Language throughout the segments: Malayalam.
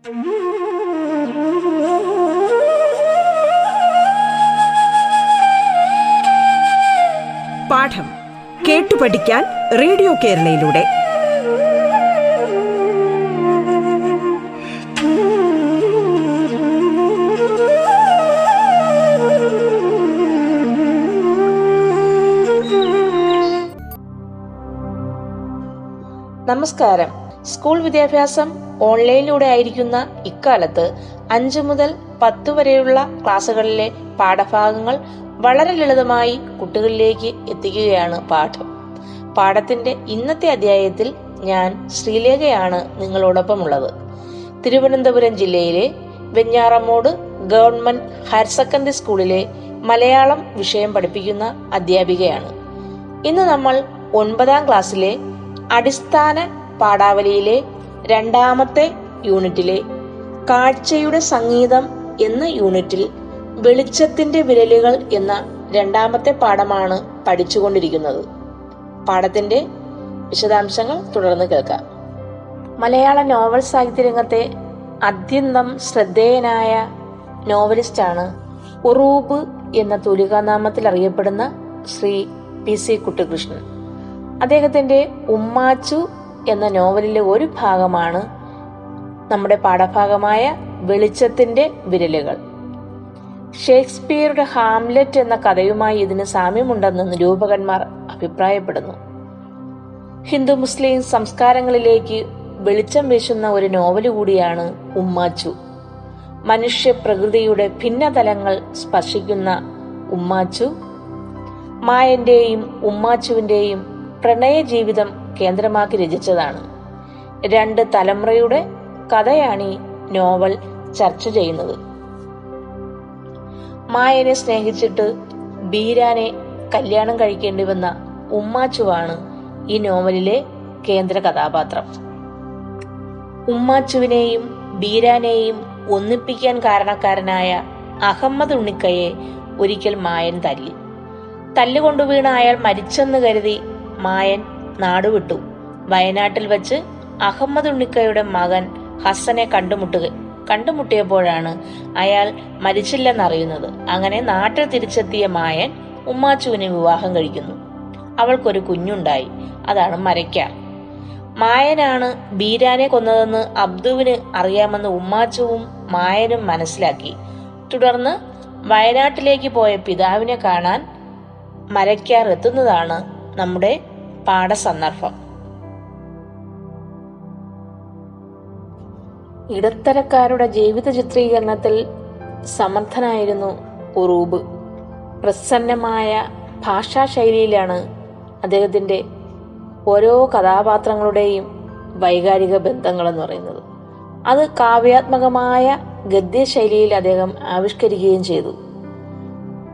പാഠം കേട്ടു പഠിക്കാൻ റേഡിയോ കേരളയിലൂടെ. നമസ്കാരം. സ്കൂൾ വിദ്യാഭ്യാസം ഓൺലൈനിലൂടെ ആയിരിക്കുന്ന ഇക്കാലത്ത് അഞ്ചു മുതൽ പത്ത് വരെയുള്ള ക്ലാസ്സുകളിലെ പാഠഭാഗങ്ങൾ വളരെ ലളിതമായി കുട്ടികളിലേക്ക് എത്തിക്കുകയാണ് പാഠം. പാഠത്തിന്റെ ഇന്നത്തെ അധ്യായത്തിൽ ഞാൻ ശ്രീലേഖയാണ് നിങ്ങളോടൊപ്പം ഉള്ളത് തിരുവനന്തപുരം ജില്ലയിലെ വെഞ്ഞാറമോട് ഗവൺമെന്റ് ഹയർ സെക്കൻഡറി സ്കൂളിലെ മലയാളം വിഷയം പഠിപ്പിക്കുന്ന അധ്യാപികയാണ്. ഇന്ന് നമ്മൾ ഒൻപതാം ക്ലാസ്സിലെ അടിസ്ഥാന പാഠാവലിയിലെ രണ്ടാമത്തെ യൂണിറ്റിലെ കാഴ്ചയുടെ സംഗീതം എന്ന യൂണിറ്റിൽ വെളിച്ചത്തിന്റെ വിരലുകൾ എന്ന രണ്ടാമത്തെ പാഠമാണ് പഠിച്ചുകൊണ്ടിരിക്കുന്നത്. പാഠത്തിന്റെ വിശദാംശങ്ങൾ തുടർന്ന് കേൾക്കാം. മലയാള നോവൽ സാഹിത്യ രംഗത്തെ അത്യന്തം ശ്രദ്ധേയനായ നോവലിസ്റ്റാണ് ഉറൂബ് എന്ന തൂലികാനാമത്തിൽ അറിയപ്പെടുന്ന ശ്രീ പി സി കുട്ടികൃഷ്ണൻ. അദ്ദേഹത്തിന്റെ ഉമ്മാച്ചു എന്ന നോവലിലെ ഒരു ഭാഗമാണ് നമ്മുടെ പാഠഭാഗമായ വെളിച്ചത്തിന്റെ വിരലുകൾ. ഷേക്സ്പിയറുടെ ഹാംലെറ്റ് എന്ന കഥയുമായി ഇതിന് സാമ്യമുണ്ടെന്ന് നിരൂപകന്മാർ അഭിപ്രായപ്പെടുന്നു. ഹിന്ദു മുസ്ലിം സംസ്കാരങ്ങളിലേക്ക് വെളിച്ചം വീശുന്ന ഒരു നോവൽ കൂടിയാണ് ഉമ്മാച്ചു. മനുഷ്യ പ്രകൃതിയുടെ ഭിന്നതലങ്ങൾ സ്പർശിക്കുന്ന ഉമ്മാച്ചു. മായന്റെയും ഉമ്മാച്ചുവിന്റെയും പ്രണയ ജീവിതം കേന്ദ്രമാക്കി രചിച്ചതാണ്. രണ്ട് തലമുറയുടെ കഥയാണ് ഈ നോവൽ ചർച്ച ചെയ്യുന്നത്. മായനെ സ്നേഹിച്ചിട്ട് ബീരാനെ കല്യാണം കഴിക്കേണ്ടി വന്ന ഉമ്മാച്ചുവാണ് ഈ നോവലിലെ കേന്ദ്ര കഥാപാത്രം. ഉമ്മാച്ചുവിനെയും ബീരാനെയും ഒന്നിപ്പിക്കാൻ കാരണക്കാരനായ അഹമ്മദ് ഉണ്ണിക്കയെ ഒരിക്കൽ മായൻ തല്ലി. തല്ലുകൊണ്ടു വീണ അയാൾ മരിച്ചെന്ന് കരുതി മായൻ നാടുവിട്ടു. വയനാട്ടിൽ വച്ച് അഹമ്മദ് ഉണ്ണിക്കയുടെ മകൻ ഹസനെ കണ്ടുമുട്ടുക കണ്ടുമുട്ടിയപ്പോഴാണ് അയാൾ മരിച്ചില്ലെന്നറിയുന്നത്. അങ്ങനെ നാട്ടിൽ തിരിച്ചെത്തിയ മായൻ ഉമ്മാച്ചുവിനെ വിവാഹം കഴിക്കുന്നു. അവൾക്കൊരു കുഞ്ഞുണ്ടായി. അതാണ് മരയ്ക്ക. മായനാണ് ബീരാനെ കൊന്നതെന്ന് അബ്ദുവിന് അറിയാമെന്ന് ഉമ്മാച്ചുവും മായനും മനസ്സിലാക്കി. തുടർന്ന് വയനാട്ടിലേക്ക് പോയ പിതാവിനെ കാണാൻ മരയ്ക്കാർ എത്തുന്നതാണ് നമ്മുടെ പാഠസന്ദർഭം. ഇടത്തരക്കാരുടെ ജീവിത ചിത്രീകരണത്തിൽ സമർത്ഥനായിരുന്നു ഉറൂബ്. പ്രസന്നമായ ഭാഷാശൈലിയിലാണ് അദ്ദേഹത്തിന്റെ ഓരോ കഥാപാത്രങ്ങളുടെയും വൈകാരിക ബന്ധങ്ങൾ എന്ന് പറയുന്നത്. അത് കാവ്യാത്മകമായ ഗദ്യശൈലിയിൽ അദ്ദേഹം ആവിഷ്കരിക്കുകയും ചെയ്തു.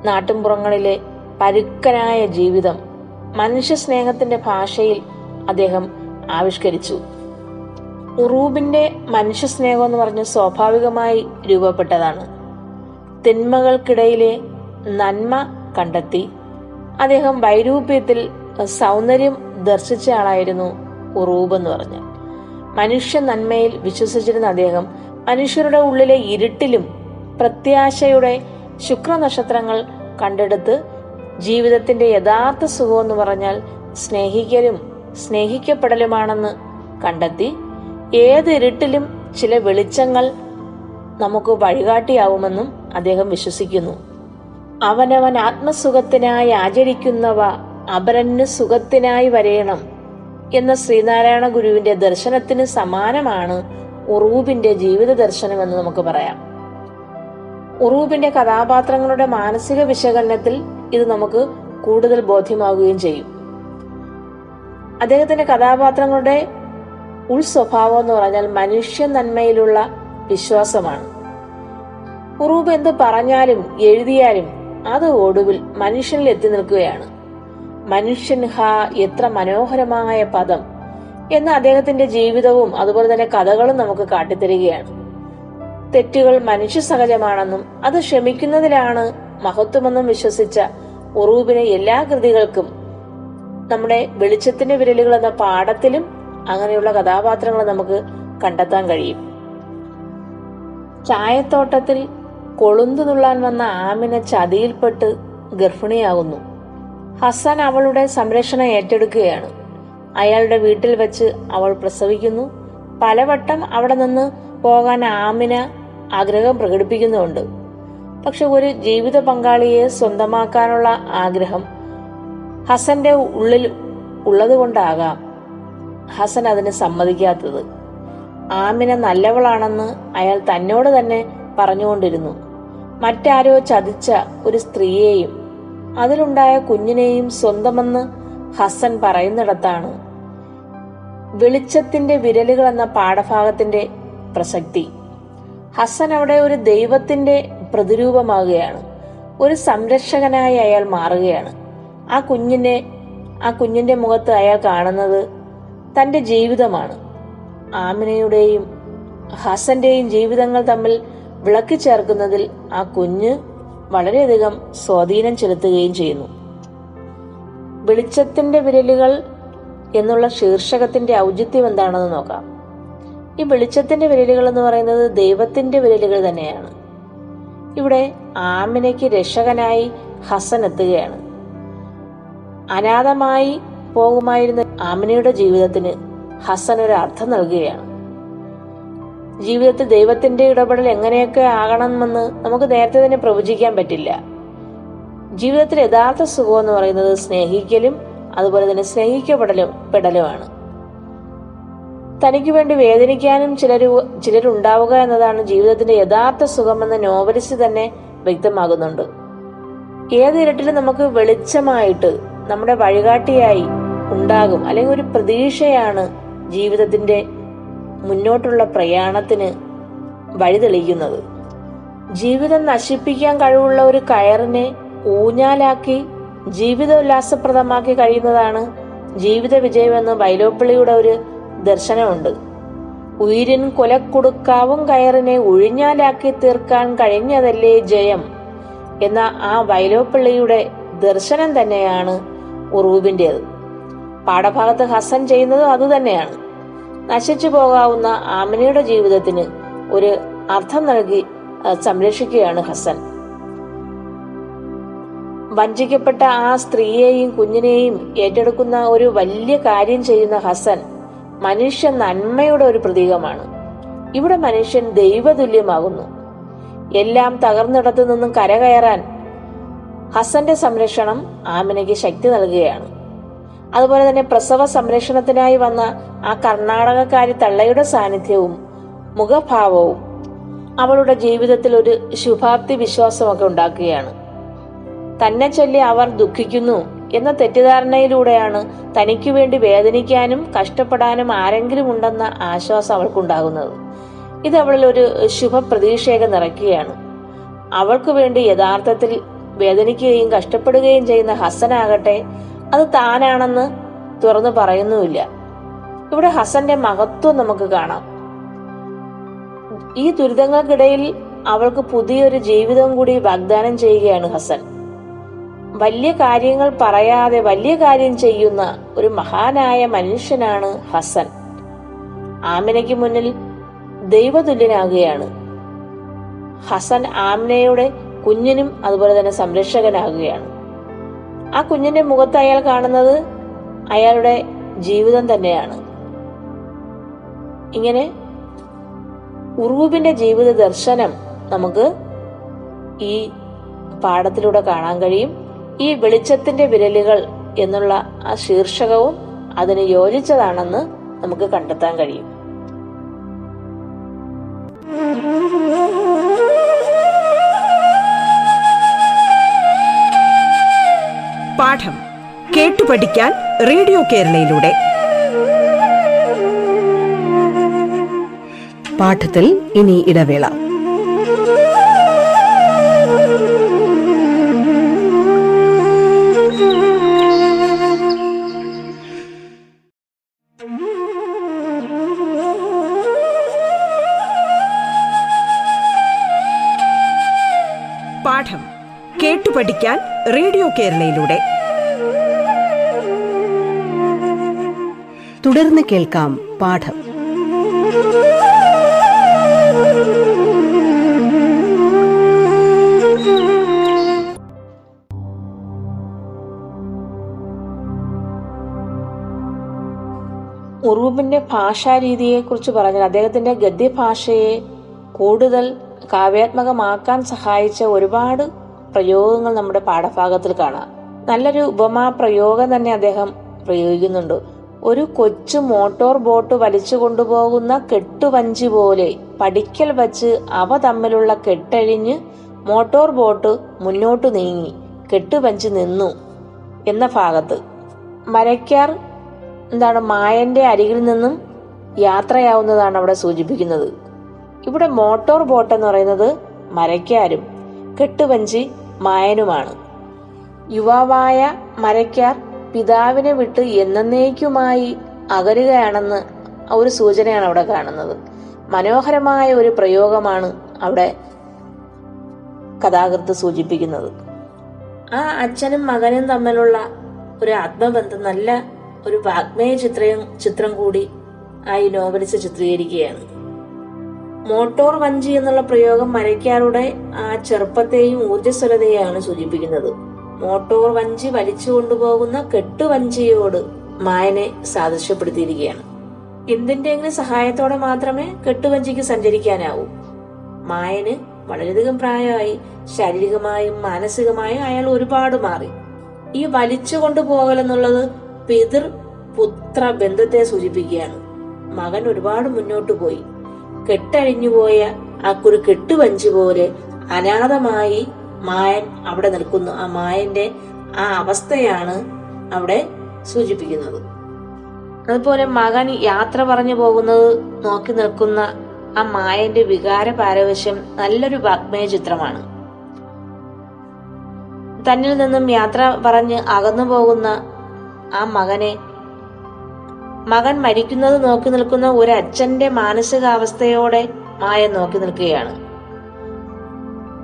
നാട്ടിൻപുറങ്ങളിലെ പരുക്കനായ ജീവിതം മനുഷ്യ സ്നേഹത്തിന്റെ ഭാഷയിൽ അദ്ദേഹം ആവിഷ്കരിച്ചു. ഉറൂബിന്റെ മനുഷ്യ സ്നേഹം എന്ന് പറഞ്ഞ് സ്വാഭാവികമായി രൂപപ്പെട്ടതാണ്. തിന്മകൾക്കിടയിലെ നന്മ കണ്ടെത്തി. അദ്ദേഹം വൈരൂപ്യത്തിൽ സൗന്ദര്യം ദർശിച്ച ആളായിരുന്നു ഉറൂബ് എന്ന് പറഞ്ഞ്. മനുഷ്യ നന്മയിൽ വിശ്വസിച്ചിരുന്ന അദ്ദേഹം മനുഷ്യരുടെ ഉള്ളിലെ ഇരുട്ടിലും പ്രത്യാശയുടെ ശുക്രനക്ഷത്രങ്ങൾ കണ്ടെടുത്ത് ജീവിതത്തിന്റെ യഥാർത്ഥ സുഖം എന്ന് പറഞ്ഞാൽ സ്നേഹിക്കലും സ്നേഹിക്കപ്പെടലുമാണെന്ന് കണ്ടെത്തി ഏത് ഇരുട്ടിലും ചില വെളിച്ചങ്ങൾ നമുക്ക് വഴികാട്ടിയാവുമെന്നും അദ്ദേഹം വിശ്വസിക്കുന്നു. അവനവൻ ആത്മസുഖത്തിനായി ആചരിക്കുന്നവ അപരന് സുഖത്തിനായി വരയണം എന്ന ശ്രീനാരായണ ഗുരുവിന്റെ ദർശനത്തിന് സമാനമാണ് ഉറൂബിന്റെ ജീവിത ദർശനം എന്ന് നമുക്ക് പറയാം. ഉറൂബിന്റെ കഥാപാത്രങ്ങളുടെ മാനസിക വിശകലനത്തിൽ ഇത് നമുക്ക് കൂടുതൽ ബോധ്യമാകുകയും ചെയ്യും. അദ്ദേഹത്തിന്റെ കഥാപാത്രങ്ങളുടെ ഉൾസ്വഭാവം എന്ന് പറഞ്ഞാൽ മനുഷ്യ നന്മയിലുള്ള വിശ്വാസമാണ്. ഉറൂബ് എന്ത് പറഞ്ഞാലും എഴുതിയാലും അത് ഒടുവിൽ മനുഷ്യനിൽ എത്തി നിൽക്കുകയാണ്. മനുഷ്യൻ ഹാ എത്ര മനോഹരമായ പദം എന്ന് അദ്ദേഹത്തിന്റെ ജീവിതവും അതുപോലെ തന്നെ കഥകളും നമുക്ക് കാട്ടിത്തരികയാണ്. തെറ്റുകൾ മനുഷ്യ സഹജമാണെന്നും അത് ക്ഷമിക്കുന്നതിലാണ് മഹത്വമെന്നും വിശ്വസിച്ച ഉറൂബിനെ എല്ലാ കൃതികൾക്കും നമ്മുടെ വെളിച്ചത്തിന്റെ വിരലുകൾ എന്ന പാഠത്തിലും അങ്ങനെയുള്ള കഥാപാത്രങ്ങൾ നമുക്ക് കണ്ടെത്താൻ കഴിയും. ചായത്തോട്ടത്തിൽ കൊളുന്തു നുള്ളാൻ വന്ന ആമിന ചതിയിൽപ്പെട്ട് ഗർഭിണിയാകുന്നു. ഹസൻ അവളുടെ സംരക്ഷണം ഏറ്റെടുക്കുകയാണ്. അയാളുടെ വീട്ടിൽ വെച്ച് അവൾ പ്രസവിക്കുന്നു. പലവട്ടം അവിടെ നിന്ന് പോകാൻ ആമിന ആഗ്രഹം പ്രകടിപ്പിക്കുന്നുണ്ട് പക്ഷെ ഒരു ജീവിത പങ്കാളിയെ സ്വന്തമാക്കാനുള്ള ആഗ്രഹം ഹസന്റെ ഉള്ളിൽ ഉള്ളതുകൊണ്ടാകാം. ഹസൻ അതിന് സമ്മതിക്കാത്തത്. ആമിന നല്ലവളാണെന്ന് അയാൾ തന്നോട് തന്നെ പറഞ്ഞുകൊണ്ടിരുന്നു. മറ്റാരോ ചതിച്ച ഒരു സ്ത്രീയെയും അതിലുണ്ടായ കുഞ്ഞിനെയും സ്വന്തമെന്ന് ഹസൻ പറയുന്നിടത്താണ്. വെളിച്ചത്തിന്റെ വിരലുകൾ എന്ന പാഠഭാഗത്തിന്റെ പ്രസക്തി. ഹസൻ അവിടെ ഒരു ദൈവത്തിന്റെ പ്രതിരൂപമാകുകയാണ്. ഒരു സംരക്ഷകനായി അയാൾ മാറുകയാണ്. ആ കുഞ്ഞിനെ ആ കുഞ്ഞിന്റെ മുഖത്ത് അയാൾ കാണുന്നത് തന്റെ ജീവിതമാണ്. ആമിനയുടെയും ഹസന്റെയും ജീവിതങ്ങൾ തമ്മിൽ വിളക്കി ചേർക്കുന്നതിൽ ആ കുഞ്ഞ് വളരെയധികം സ്വാധീനം ചെലുത്തുകയും ചെയ്യുന്നു. വെളിച്ചത്തിന്റെ വിരലുകൾ എന്നുള്ള ശീർഷകത്തിന്റെ ഔചിത്യം എന്താണെന്ന് നോക്കാം. ഈ വെളിച്ചത്തിന്റെ വിരലുകൾ എന്ന് പറയുന്നത് ദൈവത്തിന്റെ വിരലുകൾ തന്നെയാണ്. ഇവിടെ ആമിനയ്ക്ക് രക്ഷകനായി ഹസൻ എത്തുകയാണ്. അനാഥമായി പോകുമായിരുന്ന ആമിനയുടെ ജീവിതത്തിന് ഹസൻ ഒരു അർത്ഥം നൽകുകയാണ്. ജീവിതത്തിൽ ദൈവത്തിന്റെ ഇടപെടൽ എങ്ങനെയൊക്കെ ആകണമെന്ന് നമുക്ക് നേരത്തെ തന്നെ പ്രവചിക്കാൻ പറ്റില്ല. ജീവിതത്തിൽ യഥാർത്ഥ സുഖം എന്ന് പറയുന്നത് സ്നേഹിക്കലും അതുപോലെ തന്നെ സ്നേഹിക്കപ്പെടലും പെടലുമാണ്. തനിക്ക് വേണ്ടി വേദനിക്കാനും ചിലർ ചിലരുണ്ടാവുക എന്നതാണ് ജീവിതത്തിന്റെ യഥാർത്ഥ സുഖമെന്ന് നോവലിസ്റ്റ് തന്നെ വ്യക്തമാകുന്നുണ്ട് ഏത് ഇരട്ടിലും നമുക്ക് വെളിച്ചമായിട്ട് നമ്മുടെ വഴികാട്ടിയായി ഉണ്ടാകും. അല്ലെങ്കിൽ ഒരു പ്രതീക്ഷയാണ് ജീവിതത്തിന്റെ മുന്നോട്ടുള്ള പ്രയാണത്തിന് വഴിതെളിക്കുന്നത് ജീവിതം നശിപ്പിക്കാൻ കഴിവുള്ള ഒരു കയറിനെ ഊഞ്ഞാലാക്കി ജീവിതോല്ലാസപ്രദമാക്കി കഴിയുന്നതാണ് ജീവിത വിജയമെന്ന് വൈലോപ്പിള്ളിയുടെ ഒരു ദർശനമുണ്ട്. ഉയിരിൻ കൊലക്കുടുക്കാവും കയറിനെ ഒഴിഞ്ഞാലാക്കി തീർക്കാൻ കഴിഞ്ഞതല്ലേ ജയം എന്ന ആ വൈലോപ്പിള്ളിയുടെ ദർശനം തന്നെയാണ് ഉറൂബിന്റേത്. പാഠഭാഗത്ത് ഹസൻ ചെയ്യുന്നതും അതുതന്നെയാണ്. നശിച്ചു പോകാവുന്ന ആമിനയുടെ ജീവിതത്തിന് ഒരു അർത്ഥം നൽകി സംരക്ഷിക്കുകയാണ് ഹസൻ. വഞ്ചിക്കപ്പെട്ട ആ സ്ത്രീയെയും കുഞ്ഞിനെയും ഏറ്റെടുക്കുന്ന ഒരു വലിയ കാര്യം ചെയ്യുന്ന ഹസൻ മനുഷ്യ നന്മയുടെ ഒരു പ്രതീകമാണ്. ഇവിടെ മനുഷ്യൻ ദൈവതുല്യമാകുന്നു. എല്ലാം തകർന്നിടത്തു നിന്നും കരകയറാൻ ഹസന്റെ സംരക്ഷണം ആമിനയ്ക്ക് ശക്തി നൽകുകയാണ്. അതുപോലെ തന്നെ പ്രസവ സംരക്ഷണത്തിനായി വന്ന ആ കർണാടകക്കാരി തള്ളയുടെ സാന്നിധ്യവും മുഖഭാവവും അവളുടെ ജീവിതത്തിൽ ഒരു ശുഭാപ്തി വിശ്വാസമൊക്കെ ഉണ്ടാക്കുകയാണ്. തന്നെ ചൊല്ലി അവർ ദുഃഖിക്കുന്നു. എന്ന തെറ്റിദ്ധാരണയിലൂടെയാണ് തനിക്കു വേണ്ടി വേദനിക്കാനും കഷ്ടപ്പെടാനും ആരെങ്കിലും ഉണ്ടെന്ന ആശ്വാസം അവൾക്കുണ്ടാകുന്നത്. ഇത് അവളിൽ ഒരു ശുഭപ്രതീക്ഷയൊക്കെ നിറയ്ക്കുകയാണ്. അവൾക്ക് വേണ്ടി യഥാർത്ഥത്തിൽ വേദനിക്കുകയും കഷ്ടപ്പെടുകയും ചെയ്യുന്ന ഹസനാകട്ടെ അത് താനാണെന്ന് തുറന്നു പറയുന്നുമില്ല. ഇവിടെ ഹസന്റെ മഹത്വം നമുക്ക് കാണാം. ഈ ദുരിതങ്ങൾക്കിടയിൽ അവൾക്ക് പുതിയൊരു ജീവിതം കൂടി വാഗ്ദാനം ചെയ്യുകയാണ് ഹസൻ. വലിയ കാര്യങ്ങൾ പറയാതെ വലിയ കാര്യം ചെയ്യുന്ന ഒരു മഹാനായ മനുഷ്യനാണ് ഹസൻ. ആമിനയ്ക്ക് മുന്നിൽ ദൈവതുല്യനാകുകയാണ്. ഹസൻ ആമിനയുടെ കുഞ്ഞിനും അതുപോലെ തന്നെ സംരക്ഷകനാകുകയാണ്. ആ കുഞ്ഞിന്റെ മുഖത്ത് അയാൾ കാണുന്നത് അയാളുടെ ജീവിതം തന്നെയാണ്. ഇങ്ങനെ ഉറൂബിന്റെ ജീവിത ദർശനം നമുക്ക് ഈ പാഠത്തിലൂടെ കാണാൻ കഴിയും. ഈ വെളിച്ചത്തിന്റെ വിരലുകൾ എന്നുള്ള ആ ശീർഷകവും അതിന് യോജിച്ചതാണെന്ന് നമുക്ക് കണ്ടെത്താൻ കഴിയും. പാഠം കേട്ടു പഠിക്കാൻ റേഡിയോ കേരളയിലൂടെ. പാഠത്തിൽ ഇനി ഇടവേള. പാഠം കേട്ടു പഠിക്കാൻ റേഡിയോ കേരളയിലൂടെ. തുടർന്ന് കേൾക്കാം പാഠം. ഉറൂബിന്റെ ഭാഷാരീതിയെക്കുറിച്ച് പറഞ്ഞാൽ അദ്ദേഹത്തിന്റെ ഗദ്യഭാഷയെ കൂടുതൽ കാവ്യാത്മകമാക്കാൻ സഹായിച്ച ഒരുപാട് പ്രയോഗങ്ങൾ നമ്മുടെ പാഠഭാഗത്തിൽ കാണാം. നല്ലൊരു ഉപമാ പ്രയോഗം തന്നെ അദ്ദേഹം പ്രയോഗിക്കുന്നുണ്ട്. ഒരു കൊച്ചു മോട്ടോർ ബോട്ട് വലിച്ചു കൊണ്ടുപോകുന്ന കെട്ടുവഞ്ചി പോലെ പടിക്കൽ വച്ച് അവ തമ്മിലുള്ള കെട്ടഴിഞ്ഞ് മോട്ടോർ ബോട്ട് മുന്നോട്ട് നീങ്ങി കെട്ടുവഞ്ചി നിന്നു എന്ന ഭാഗത്ത്. മരക്കാർ എന്താണ് മായന്റെ അരികിൽ നിന്നും യാത്രയാവുന്നതാണ് അവിടെ സൂചിപ്പിക്കുന്നത്. ഇവിടെ മോട്ടോർ ബോട്ട് എന്ന് പറയുന്നത് മരക്കാരും കെട്ടുവഞ്ചി മായനുമാണ്. യുവാവായ മരക്കാർ പിതാവിനെ വിട്ട് എന്നേക്കുമായി അകലുകയാണെന്ന് ഒരു സൂചനയാണ് അവിടെ കാണുന്നത്. മനോഹരമായ ഒരു പ്രയോഗമാണ് അവിടെ കഥാകൃത്ത് സൂചിപ്പിക്കുന്നത്. ആ അച്ഛനും മകനും തമ്മിലുള്ള ഒരു ആത്മബന്ധം നല്ല ഒരു വാഗ്മേയ ചിത്രം ചിത്രം കൂടി ആ ഈ ചിത്രീകരിക്കുകയാണ്. മോട്ടോർ വഞ്ചി എന്നുള്ള പ്രയോഗം മരയ്ക്കാരുടെ ആ ചെറുപ്പത്തെയും ഊർജസ്വലതയെയാണ് സൂചിപ്പിക്കുന്നത്. മോട്ടോർ വഞ്ചി വലിച്ചു കൊണ്ടുപോകുന്ന കെട്ടുവഞ്ചിയോട് മായനെ സാദൃശ്യപ്പെടുത്തിയിരിക്കുകയാണ്. എന്തിന്റെങ്കിലും സഹായത്തോടെ മാത്രമേ കെട്ടുവഞ്ചിക്ക് സഞ്ചരിക്കാനാവൂ. മായന് വളരെയധികം പ്രായമായി ശാരീരികമായും മാനസികമായും അയാൾ ഒരുപാട് മാറി. ഈ വലിച്ചു കൊണ്ടുപോകൽ എന്നുള്ളത് പിതൃ പുത്ര ബന്ധത്തെ സൂചിപ്പിക്കുകയാണ്. മകൻ ഒരുപാട് മുന്നോട്ട് പോയി. കെട്ടഴിഞ്ഞുപോയ ആ കുരു കെട്ടുവഞ്ചു പോലെ അനാഥമായി മായൻ അവിടെ നിൽക്കുന്നു. ആ മായന്റെ ആ അവസ്ഥയാണ് അവിടെ സൂചിപ്പിക്കുന്നത്. അതുപോലെ മകൻ യാത്ര പറഞ്ഞു പോകുന്നത് നോക്കി നിൽക്കുന്ന ആ മായന്റെ വികാര പാരവശ്യം നല്ലൊരു വാഗ്മയ ചിത്രമാണ്. തന്നിൽ നിന്നും യാത്ര പറഞ്ഞ് അകന്നു പോകുന്ന ആ മകനെ മകൻ മരിക്കുന്നത് നോക്കി നിൽക്കുന്ന ഒരു അച്ഛന്റെ മാനസികാവസ്ഥയോടെ മായ നോക്കി നിൽക്കുകയാണ്.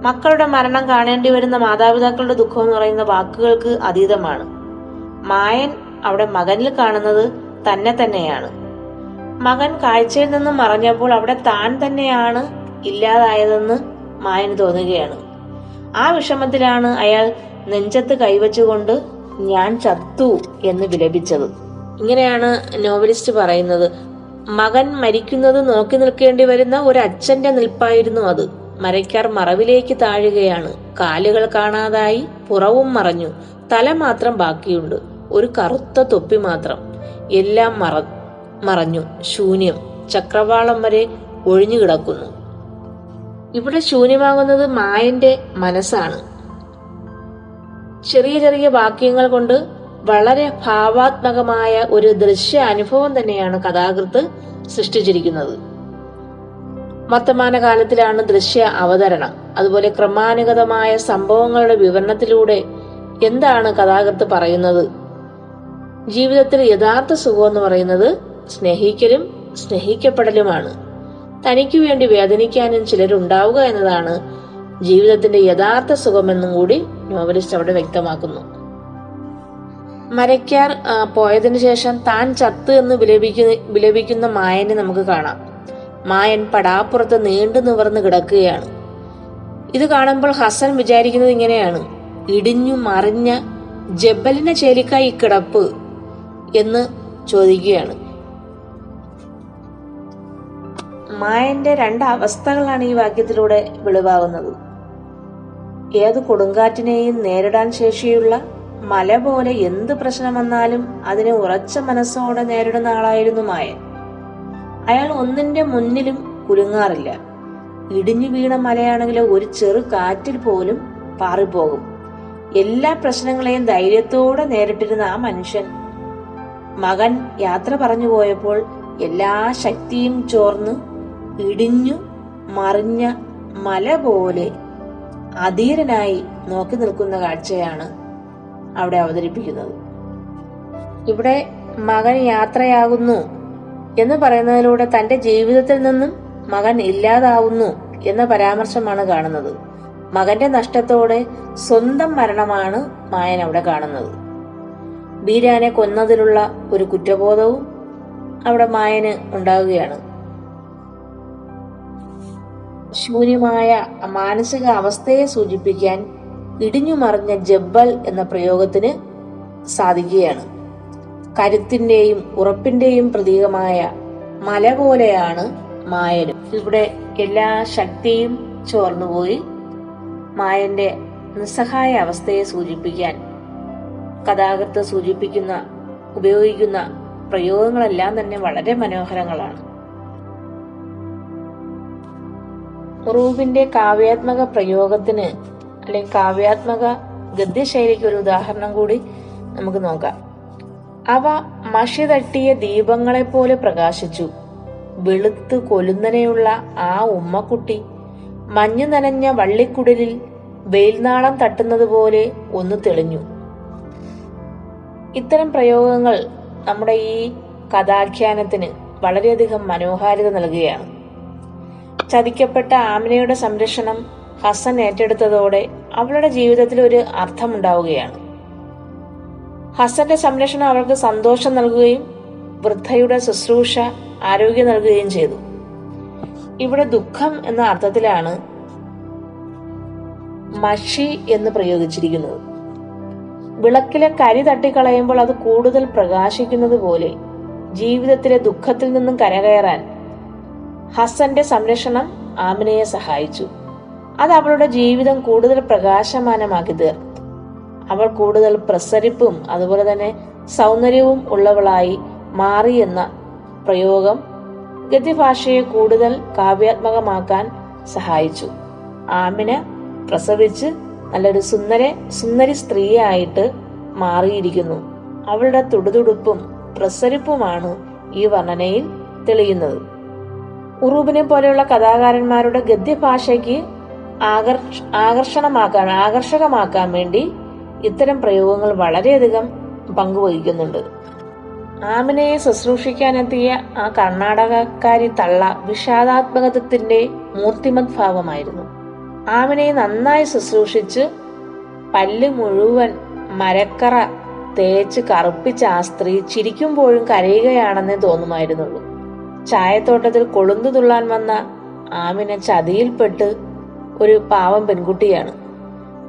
മക്കളുടെ മരണം കാണേണ്ടി വരുന്ന മാതാപിതാക്കളുടെ ദുഃഖം എന്ന് പറയുന്ന വാക്കുകൾക്ക് അതീതമാണ്. മായൻ അവിടെ മകനിൽ കാണുന്നത് തന്നെ തന്നെയാണ്. മകൻ കാഴ്ചയിൽ നിന്നും മറഞ്ഞപ്പോൾ അവിടെ താൻ തന്നെയാണ് ഇല്ലാതായതെന്ന് മായന് തോന്നുകയാണ്. ആ വിഷമത്തിലാണ് അയാൾ നെഞ്ചത്ത് കൈവച്ചുകൊണ്ട് ഞാൻ ചത്തു എന്ന് വിലപിച്ചത്. ഇങ്ങനെയാണ് നോവലിസ്റ്റ് പറയുന്നത്. മകൻ മരിക്കുന്നത് നോക്കി നിൽക്കേണ്ടി വരുന്ന ഒരു അച്ഛന്റെ നിൽപ്പായിരുന്നു അത്. മരയ്ക്കാർ മറവിലേക്ക് താഴുകയാണ്. കാലുകൾ കാണാതായി പുറവും മറഞ്ഞു. തല മാത്രം ബാക്കിയുണ്ട്. ഒരു കറുത്ത തൊപ്പി മാത്രം. എല്ലാം മറ മറഞ്ഞു. ശൂന്യം. ചക്രവാളം വരെ ഒഴിഞ്ഞു കിടക്കുന്നു. ഇവിടെ ശൂന്യമാകുന്നത് മായന്റെ മനസ്സാണ്. ചെറിയ ചെറിയ വാക്യങ്ങൾ കൊണ്ട് വളരെ ഭാവാത്മകമായ ഒരു ദൃശ്യ അനുഭവം തന്നെയാണ് കഥാകൃത്ത് സൃഷ്ടിച്ചിരിക്കുന്നത്. വർത്തമാന കാലത്തിലാണ് ദൃശ്യ അവതരണം. അതുപോലെ ക്രമാനുഗതമായ സംഭവങ്ങളുടെ വിവരണത്തിലൂടെ എന്താണ് കഥാകൃത്ത് പറയുന്നത്? ജീവിതത്തിൽ യഥാർത്ഥ സുഖം എന്ന് പറയുന്നത് സ്നേഹിക്കലും സ്നേഹിക്കപ്പെടലുമാണ്. തനിക്ക് വേണ്ടി വേദനിക്കാനും ചിലരുണ്ടാവുക എന്നതാണ് ജീവിതത്തിന്റെ യഥാർത്ഥ സുഖമെന്നും കൂടി നോവലിസ്റ്റ് അവിടെ വ്യക്തമാക്കുന്നു. മരയ്ക്കാർ പോയതിനു ശേഷം താൻ ചത്ത് എന്ന് വിലപിക്കുന്ന വിലപിക്കുന്ന മായനെ നമുക്ക് കാണാം. മായൻ പടാപ്പുറത്ത് നീണ്ടു നിവർന്ന് കിടക്കുകയാണ്. ഇത് കാണുമ്പോൾ ഹസൻ വിചാരിക്കുന്നത് ഇങ്ങനെയാണ്. ഇടിഞ്ഞു മറിഞ്ഞ ജബലിനെ ചേലിക്കായി കിടപ്പ് എന്ന് ചോദിക്കുകയാണ്. മായന്റെ രണ്ട് അവസ്ഥകളാണ് ഈ വാക്യത്തിലൂടെ വെളിവാകുന്നത്. ഏത് കൊടുങ്കാറ്റിനെയും നേരിടാൻ ശേഷിയുള്ള മല പോലെ എന്ത് പ്രശ്നം വന്നാലും അതിനെ ഉറച്ച മനസ്സോടെ നേരിടുന്ന ആളായിരുന്നു മായൻ. അയാൾ ഒന്നിന്റെ മുന്നിലും കുലുങ്ങാറില്ല. ഇടിഞ്ഞു വീണ മലയാണെങ്കിൽ ഒരു ചെറു കാറ്റിൽ പോലും പാറിപ്പോകും. എല്ലാ പ്രശ്നങ്ങളെയും ധൈര്യത്തോടെ നേരിട്ടിരുന്ന ആ മനുഷ്യൻ മകൻ യാത്ര പറഞ്ഞു പോയപ്പോൾ എല്ലാ ശക്തിയും ചോർന്ന് ഇടിഞ്ഞു മറിഞ്ഞ മല പോലെ അധീരനായി നോക്കി നിൽക്കുന്ന കാഴ്ചയാണ് അവിടെ അവതരിപ്പിക്കുന്നത്. ഇവിടെ മകൻ യാത്രയാകുന്നു എന്ന് പറയുന്നതിലൂടെ തന്റെ ജീവിതത്തിൽ നിന്നും മകൻ ഇല്ലാതാവുന്നു എന്ന പരാമർശമാണ് കാണുന്നത്. മകന്റെ നഷ്ടത്തോടെ സ്വന്തം മരണമാണ് മായൻ അവിടെ കാണുന്നത്. ബീരാനെ കൊന്നതിലുള്ള ഒരു കുറ്റബോധവും അവിടെ മായന് ഉണ്ടാവുകയാണ്. ശൂന്യമായ മാനസിക അവസ്ഥയെ സൂചിപ്പിക്കാൻ ഇടിഞ്ഞു മറിഞ്ഞ ജബ്ബൽ എന്ന പ്രയോഗത്തിന് സാധിക്കുകയാണ്. കരുത്തിന്റെയും ഉറപ്പിന്റെയും പ്രതീകമായ മല പോലെയാണ് മായനും ഇവിടെ എല്ലാ ശക്തിയും ചോർന്നുപോയി. മായന്റെ നിസ്സഹായ അവസ്ഥയെ സൂചിപ്പിക്കാൻ കഥാകൃത്ത് സൂചിപ്പിക്കുന്ന ഉപയോഗിക്കുന്ന പ്രയോഗങ്ങളെല്ലാം തന്നെ വളരെ മനോഹരങ്ങളാണ്. ഉറൂബിന്റെ കാവ്യാത്മക പ്രയോഗത്തിന് അല്ലെങ്കിൽ കാവ്യാത്മക ഗദ്യശൈലിക്ക് ഒരു ഉദാഹരണം കൂടി നമുക്ക് നോക്കാം. അവ മഷി തട്ടിയ ദീപങ്ങളെ പോലെ പ്രകാശിച്ചു. വെളുത്ത് കൊലുന്നനെയുള്ള ആ ഉമ്മക്കുട്ടി മഞ്ഞു നനഞ്ഞ വള്ളിക്കുടലിൽ വെയിൽനാളം തട്ടുന്നത് പോലെ ഒന്ന് തെളിഞ്ഞു. ഇത്തരം പ്രയോഗങ്ങൾ നമ്മുടെ ഈ കഥാഖ്യാനത്തിന് വളരെയധികം മനോഹാരിത നൽകുകയാണ്. ചതിക്കപ്പെട്ട ആമിനയുടെ സംരക്ഷണം ഹസൻ ഏറ്റെടുത്തതോടെ അവളുടെ ജീവിതത്തിൽ ഒരു അർത്ഥമുണ്ടാവുകയാണ്. ഹസന്റെ സംരക്ഷണം അവൾക്ക് സന്തോഷം നൽകുകയും വൃദ്ധയുടെ ശുശ്രൂഷ ആരോഗ്യം നൽകുകയും ചെയ്തു. ഇവിടെ ദുഃഖം എന്ന അർത്ഥത്തിലാണ് മഷി എന്ന് പ്രയോഗിച്ചിരിക്കുന്നത്. വിളക്കിലെ കരി തട്ടിക്കളയുമ്പോൾ അത് കൂടുതൽ പ്രകാശിക്കുന്നത് പോലെ ജീവിതത്തിലെ ദുഃഖത്തിൽ നിന്നും കരകയറാൻ ഹസന്റെ സംരക്ഷണം ആമിനയെ സഹായിച്ചു. അത് അവളുടെ ജീവിതം കൂടുതൽ പ്രകാശമാനമാക്കി തീർത്തു അവൾ കൂടുതൽ പ്രസരിപ്പും അതുപോലെ തന്നെ സൗന്ദര്യവും ഉള്ളവളായി മാറി എന്ന പ്രയോഗം ഗദ്യഭാഷയെ കൂടുതൽ കാവ്യാത്മകമാക്കാൻ സഹായിച്ചു. ആമിന് പ്രസവിച്ച് നല്ലൊരു സുന്ദര സുന്ദരി സ്ത്രീയായിട്ട് മാറിയിരിക്കുന്നു. അവളുടെ തുടുതുടുപ്പും പ്രസരിപ്പുമാണ് ഈ വർണനയിൽ തെളിയുന്നത്. ഉറൂബിനെ പോലെയുള്ള കഥാകാരന്മാരുടെ ഗദ്യഭാഷയ്ക്ക് ആകർഷ ആകർഷണമാക്കാൻ ആകർഷകമാക്കാൻ വേണ്ടി ഇത്തരം പ്രയോഗങ്ങൾ വളരെയധികം പങ്കുവഹിക്കുന്നുണ്ട്. ആമിനയെ ശുശ്രൂഷിക്കാനെത്തിയ ആ കർണാടകക്കാരി തള്ള വിഷാദാത്മകത്വത്തിന്റെ മൂർത്തിമത് ഭാവമായിരുന്നു ആമിനയെ നന്നായി ശുശ്രൂഷിച്ച് പല്ല് മുഴുവൻ മരക്കറ തേച്ച് കറുപ്പിച്ച ആ സ്ത്രീ ചിരിക്കുമ്പോഴും കരയുകയാണെന്നേ തോന്നുമായിരുന്നുള്ളൂ. ചായത്തോട്ടത്തിൽ കൊളുന്തു തുള്ളാൻ വന്ന ആമിന ചതിയിൽപ്പെട്ട് ഒരു പാവം പെൺകുട്ടിയാണ്.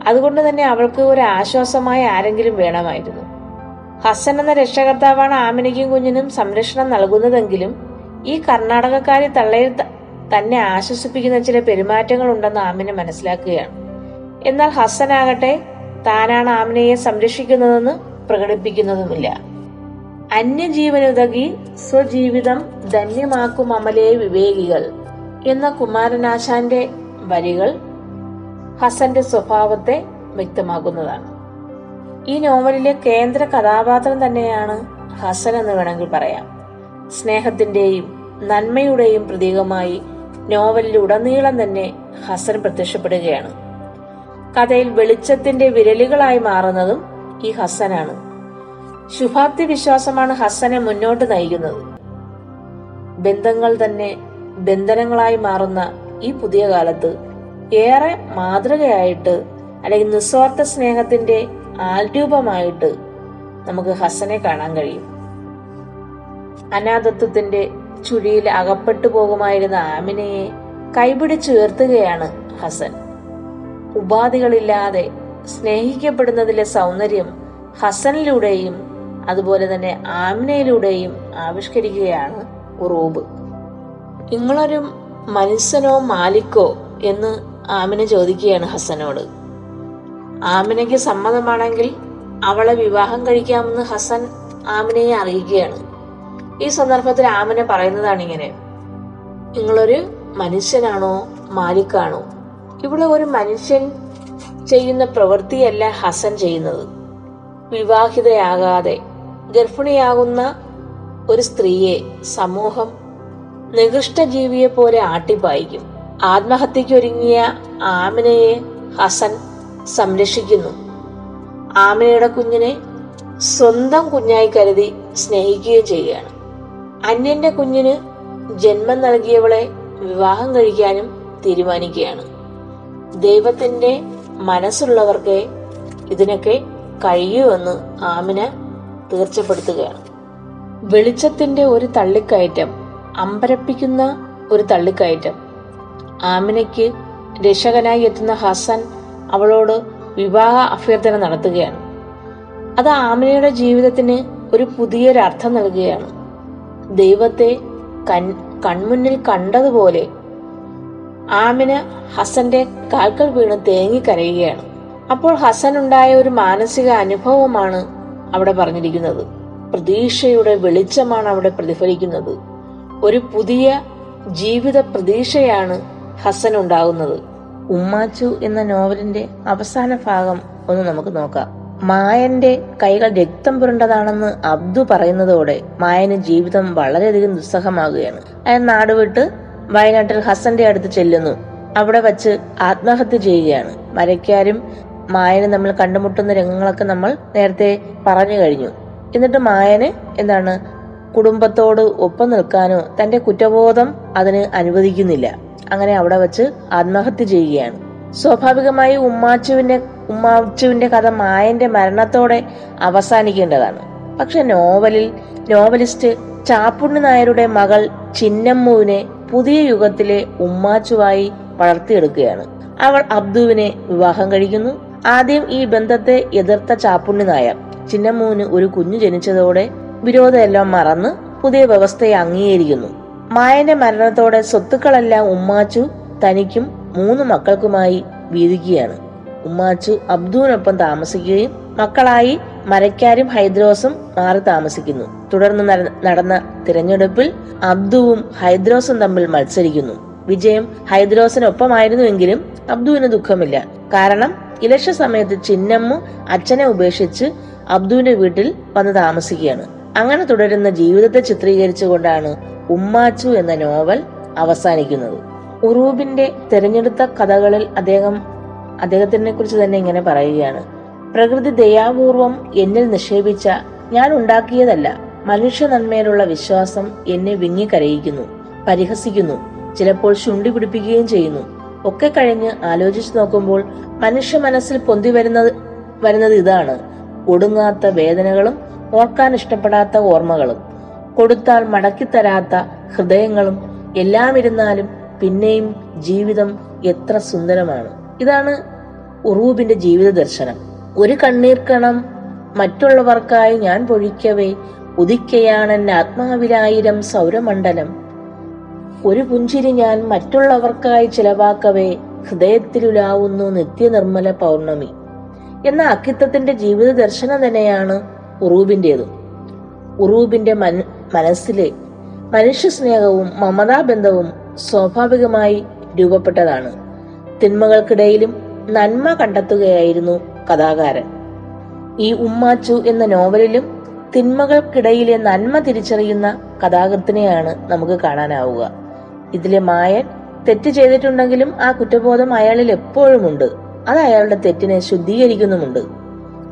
അതുകൊണ്ട് തന്നെ അവൾക്ക് ഒരു ആശ്വാസമായ ആരെങ്കിലും വേണമായിരുന്നു. ഹസൻ എന്ന രക്ഷകർത്താവാണ് ആമിനയ്ക്കും കുഞ്ഞിനും സംരക്ഷണം നൽകുന്നതെങ്കിലും ഈ കർണാടകക്കാരി തള്ളയിൽ തന്നെ ആശ്വസിപ്പിക്കുന്ന ചില പെരുമാറ്റങ്ങൾ ഉണ്ടെന്ന് ആമിന മനസ്സിലാക്കുകയാണ്. എന്നാൽ ഹസനാകട്ടെ താനാണ് ആമിനയെ സംരക്ഷിക്കുന്നതെന്ന് പ്രകടിപ്പിക്കുന്നതുമില്ല. അന്യജീവനുതകി സ്വജീവിതം ധന്യമാക്കും അമലേ വിവേകികൾ എന്ന കുമാരനാശാന്റെ വരികൾ ഹസന്റെ സ്വഭാവത്തെ വ്യക്തമാക്കുന്നതാണ്. ഈ നോവലിലെ കേന്ദ്ര കഥാപാത്രം തന്നെയാണ് ഹസൻ എന്ന് വേണമെങ്കിൽ പറയാം. സ്നേഹത്തിന്റെയും നന്മയുടെയും പ്രതീകമായി നോവലിലുടനീളം തന്നെ ഹസൻ പ്രത്യക്ഷപ്പെടുകയാണ്. കഥയിൽ വെളിച്ചത്തിന്റെ വിരലുകളായി മാറുന്നതും ഈ ഹസനാണ്. ശുഭാപ്തി വിശ്വാസമാണ് ഹസനെ മുന്നോട്ട് നയിക്കുന്നത്. ബന്ധങ്ങൾ തന്നെ ബന്ധനങ്ങളായി മാറുന്ന ഈ പുതിയ കാലത്ത് ഏറെ മാതൃകയായിട്ട് അല്ലെങ്കിൽ നിസ്വാർത്ഥ സ്നേഹത്തിന്റെ ആൽരൂപമായിട്ട് നമുക്ക് ഹസനെ കാണാൻ കഴിയും. അനാഥത്വത്തിന്റെ ചുഴിയിൽ അകപ്പെട്ടു പോകുമായിരുന്ന ആമിനയെ കൈപിടിച്ചുയർത്തുകയാണ് ഹസൻ. ഉപാധികളില്ലാതെ സ്നേഹിക്കപ്പെടുന്നതിലെ സൗന്ദര്യം ഹസനിലൂടെയും അതുപോലെ തന്നെ ആമിനയിലൂടെയും ആവിഷ്കരിക്കുകയാണ് ഉറൂബ്. നിങ്ങളൊരു മനുഷ്യനോ മാലിക്കോ എന്ന് ആമിന ചോദിക്കുകയാണ് ഹസനോട്. ആമിനയ്ക്ക് സമ്മതമാണെങ്കിൽ അവളെ വിവാഹം കഴിക്കാമെന്ന് ഹസൻ ആമിനയെ അറിയിക്കുകയാണ്. ഈ സന്ദർഭത്തിൽ ആമിന പറയുന്നതാണ് ഇങ്ങനെ നിങ്ങളൊരു മനുഷ്യനാണോ മാലിക്കാണോ? ഇവിടെ ഒരു മനുഷ്യൻ ചെയ്യുന്ന പ്രവൃത്തിയല്ല ഹസൻ ചെയ്യുന്നത്. വിവാഹിതയാകാതെ ഗർഭിണിയാകുന്ന ഒരു സ്ത്രീയെ സമൂഹം നികൃഷ്ട ജീവിയെ പോലെ ആട്ടിപ്പായിക്കും. ആത്മഹത്യക്കൊരുങ്ങിയ ആമിനയെ ഹസൻ സംരക്ഷിക്കുന്നു. ആമിനയുടെ കുഞ്ഞിനെ സ്വന്തം കുഞ്ഞായി കരുതി സ്നേഹിക്കുകയും ചെയ്യുകയാണ്. അന്യന്റെ കുഞ്ഞിന് ജന്മം നൽകിയവളെ വിവാഹം കഴിക്കാനും തീരുമാനിക്കുകയാണ്. ദൈവത്തിന്റെ മനസ്സുള്ളവർക്ക് ഇതിനൊക്കെ കഴിയുമെന്ന് ആമിന തീർച്ചപ്പെടുത്തുകയാണ്. വെളിച്ചത്തിന്റെ ഒരു തള്ളിക്കയറ്റം അമ്പരപ്പിക്കുന്ന ഒരു തള്ളിക്കയറ്റം. ആമിനയ്ക്ക് രക്ഷകനായി എത്തുന്ന ഹസൻ അവളോട് വിവാഹ അഭ്യർത്ഥന നടത്തുകയാണ്. അത് ആമിനയുടെ ജീവിതത്തിന് ഒരു പുതിയൊരർത്ഥം നൽകുകയാണ്. ദൈവത്തെ കൺ കൺമുന്നിൽ കണ്ടതുപോലെ ആമിന ഹസന്റെ കാൽക്കൾ വീണ് തേങ്ങിക്കരയുകയാണ് അപ്പോൾ ഹസൻ ഉണ്ടായ ഒരു മാനസിക അനുഭവമാണ് അവിടെ പറഞ്ഞിരിക്കുന്നത്. പ്രതീക്ഷയുടെ വെളിച്ചമാണ് അവിടെ പ്രതിഫലിക്കുന്നത്. ഒരു പുതിയ ജീവിത പ്രതീക്ഷയാണ് ഹസൻ ഉണ്ടാകുന്നത്. ഉമ്മാച്ചു എന്ന നോവലിന്റെ അവസാന ഭാഗം ഒന്ന് നമുക്ക് നോക്കാം. മായന്റെ കൈകൾ രക്തം പുരണ്ടതാണെന്ന് അബ്ദു പറയുന്നതോടെ മായന് ജീവിതം വളരെയധികം ദുസ്സഹമാകുകയാണ്. അയാൾ നാടുവിട്ട് വയനാട്ടിൽ ഹസന്റെ അടുത്ത് ചെല്ലുന്നു. അവിടെ വച്ച് ആത്മഹത്യ ചെയ്യുകയാണ്. മരക്കാരും മായനും നമ്മൾ കണ്ടുമുട്ടുന്ന രംഗങ്ങളൊക്കെ നമ്മൾ നേരത്തെ പറഞ്ഞു കഴിഞ്ഞു. എന്നിട്ട് മായന് എന്താണ് കുടുംബത്തോട് ഒപ്പം നിൽക്കാനോ തന്റെ കുറ്റബോധം അതിന് അനുവദിക്കുന്നില്ല. അങ്ങനെ അവിടെ വച്ച് ആത്മഹത്യ ചെയ്യുകയാണ്. സ്വാഭാവികമായി ഉമ്മാച്ചുവിന്റെ ഉമ്മാച്ചുവിന്റെ കഥ മായന്റെ മരണത്തോടെ അവസാനിക്കേണ്ടതാണ്. പക്ഷെ നോവലിൽ നോവലിസ്റ്റ് ചാപ്പുണ്ണി നായരുടെ മകൾ ചിന്നമ്മുവിനെ പുതിയ യുഗത്തിലെ ഉമ്മാച്ചുവായി വളർത്തിയെടുക്കുകയാണ്. അവൾ അബ്ദുവിനെ വിവാഹം കഴിക്കുന്നു. ആദ്യം ഈ ബന്ധത്തെ എതിർത്ത ചാപ്പുണ്ണി നായർ. ചിന്നമ്മുവിന് ഒരു കുഞ്ഞു ജനിച്ചതോടെ വിരോധമെല്ലാം മറന്ന് പുതിയ വ്യവസ്ഥയെ അംഗീകരിക്കുന്നു. മായന്റെ മരണത്തോടെ സ്വത്തുക്കളെല്ലാം ഉമ്മാച്ചു തനിക്കും മൂന്ന് മക്കൾക്കുമായി വീതിക്കുകയാണ്. ഉമ്മാച്ചു അബ്ദുവിനൊപ്പം താമസിക്കുകയും മക്കളായി മരക്കാരും ഹൈദ്രോസും മാറി താമസിക്കുന്നു. തുടർന്ന് നട- നടന്ന തിരഞ്ഞെടുപ്പിൽ അബ്ദുവും ഹൈദ്രോസും തമ്മിൽ മത്സരിക്കുന്നു. വിജയം ഹൈദ്രോസിനൊപ്പമായിരുന്നുവെങ്കിലും അബ്ദുവിന് ദുഃഖമില്ല. കാരണം ഇലക്ഷ സമയത്ത് ചിന്നമ്മു അച്ഛനെ ഉപേക്ഷിച്ച് അബ്ദുവിന്റെ വീട്ടിൽ വന്ന് താമസിക്കുകയാണ്. അങ്ങനെ തുടരുന്ന ജീവിതത്തെ ചിത്രീകരിച്ചുകൊണ്ടാണ് ഉമ്മാച്ചു എന്ന നോവൽ അവസാനിക്കുന്നത്. ഉറൂബിന്റെ തെരഞ്ഞെടുത്ത കഥകളിൽ അദ്ദേഹം അദ്ദേഹത്തിനെ കുറിച്ച് തന്നെ ഇങ്ങനെ പറയുകയാണ്. പ്രകൃതി ദയാപൂർവം എന്നിൽ നിക്ഷേപിച്ച ഞാൻ ഉണ്ടാക്കിയതല്ല. മനുഷ്യ നന്മയിലുള്ള വിശ്വാസം എന്നെ വിങ്ങിക്കരയിക്കുന്നു പരിഹസിക്കുന്നു ചിലപ്പോൾ ചുണ്ടി പിടിപ്പിക്കുകയും ചെയ്യുന്നു. ഒക്കെ കഴിഞ്ഞ് ആലോചിച്ചു നോക്കുമ്പോൾ മനുഷ്യ മനസ്സിൽ പൊന്തി വരുന്നത് വരുന്നത് ഇതാണ്. ഒടുങ്ങാത്ത വേദനകളും ഓർക്കാൻ ഇഷ്ടപ്പെടാത്ത ഓർമ്മകളും കൊടുത്താൽ മടക്കിത്തരാത്ത ഹൃദയങ്ങളും എല്ലാം ഇരുന്നാലും പിന്നെയും ജീവിതം എത്ര സുന്ദരമാണ്. ഇതാണ് ഉറൂബിന്റെ ജീവിത ദർശനം. ഒരു കണ്ണീർ കണം മറ്റുള്ളവർക്കായി ഞാൻ പൊഴിക്കവേ ഉദിക്കയാണെന്റെ ആത്മാവിലായിരം സൗരമണ്ഡലം. ഒരു പുഞ്ചിരി ഞാൻ മറ്റുള്ളവർക്കായി ചിലവാക്കവേ ഹൃദയത്തിലുലാവുന്നു നിത്യനിർമ്മല പൗർണമി. എന്ന അക്കിത്തത്തിന്റെ ജീവിത ദർശനം തന്നെയാണ് ഉറൂബിന്റേതും. ഉറൂബിന്റെ മന മനസ്സിലെ മനുഷ്യ സ്നേഹവും മമതാബന്ധവും സ്വാഭാവികമായി രൂപപ്പെട്ടതാണ്. തിന്മകൾക്കിടയിലും നന്മ കണ്ടെത്തുകയായിരുന്നു കഥാകാരൻ. ഈ ഉമ്മാച്ചു എന്ന നോവലിലും തിന്മകൾക്കിടയിലെ നന്മ തിരിച്ചറിയുന്ന കഥാകൃത്തിനെയാണ് നമുക്ക് കാണാനാവുക. ഇതിലെ മായൻ തെറ്റ് ചെയ്തിട്ടുണ്ടെങ്കിലും ആ കുറ്റബോധം അയാളിൽ എപ്പോഴുമുണ്ട്. അത് അയാളുടെ തെറ്റിനെ ശുദ്ധീകരിക്കുന്നുമുണ്ട്.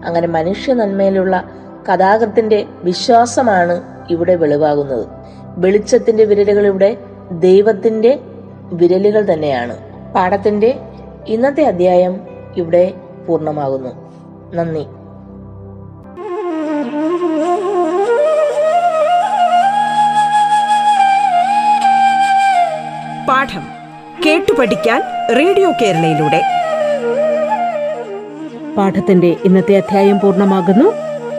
അങ്ങനെ മനുഷ്യ നന്മയിലുള്ള കഥാകൃത്തിന്റെ വിശ്വാസമാണ് ഇവിടെ വെളിവാകുന്നത്. വെളിച്ചത്തിന്റെ വിരലുകൾ ഇവിടെ ദൈവത്തിന്റെ വിരലുകൾ തന്നെയാണ്. പാഠത്തിന്റെ ഇന്നത്തെ അധ്യായം ഇവിടെ പൂർണമാകുന്നു. നന്ദി. പാഠം കേട്ടു പഠിക്കാൻ റേഡിയോ കേരളയിലൂടെ. പാഠത്തിന്റെ ഇന്നത്തെ അധ്യായം പൂർണമാകുന്നു.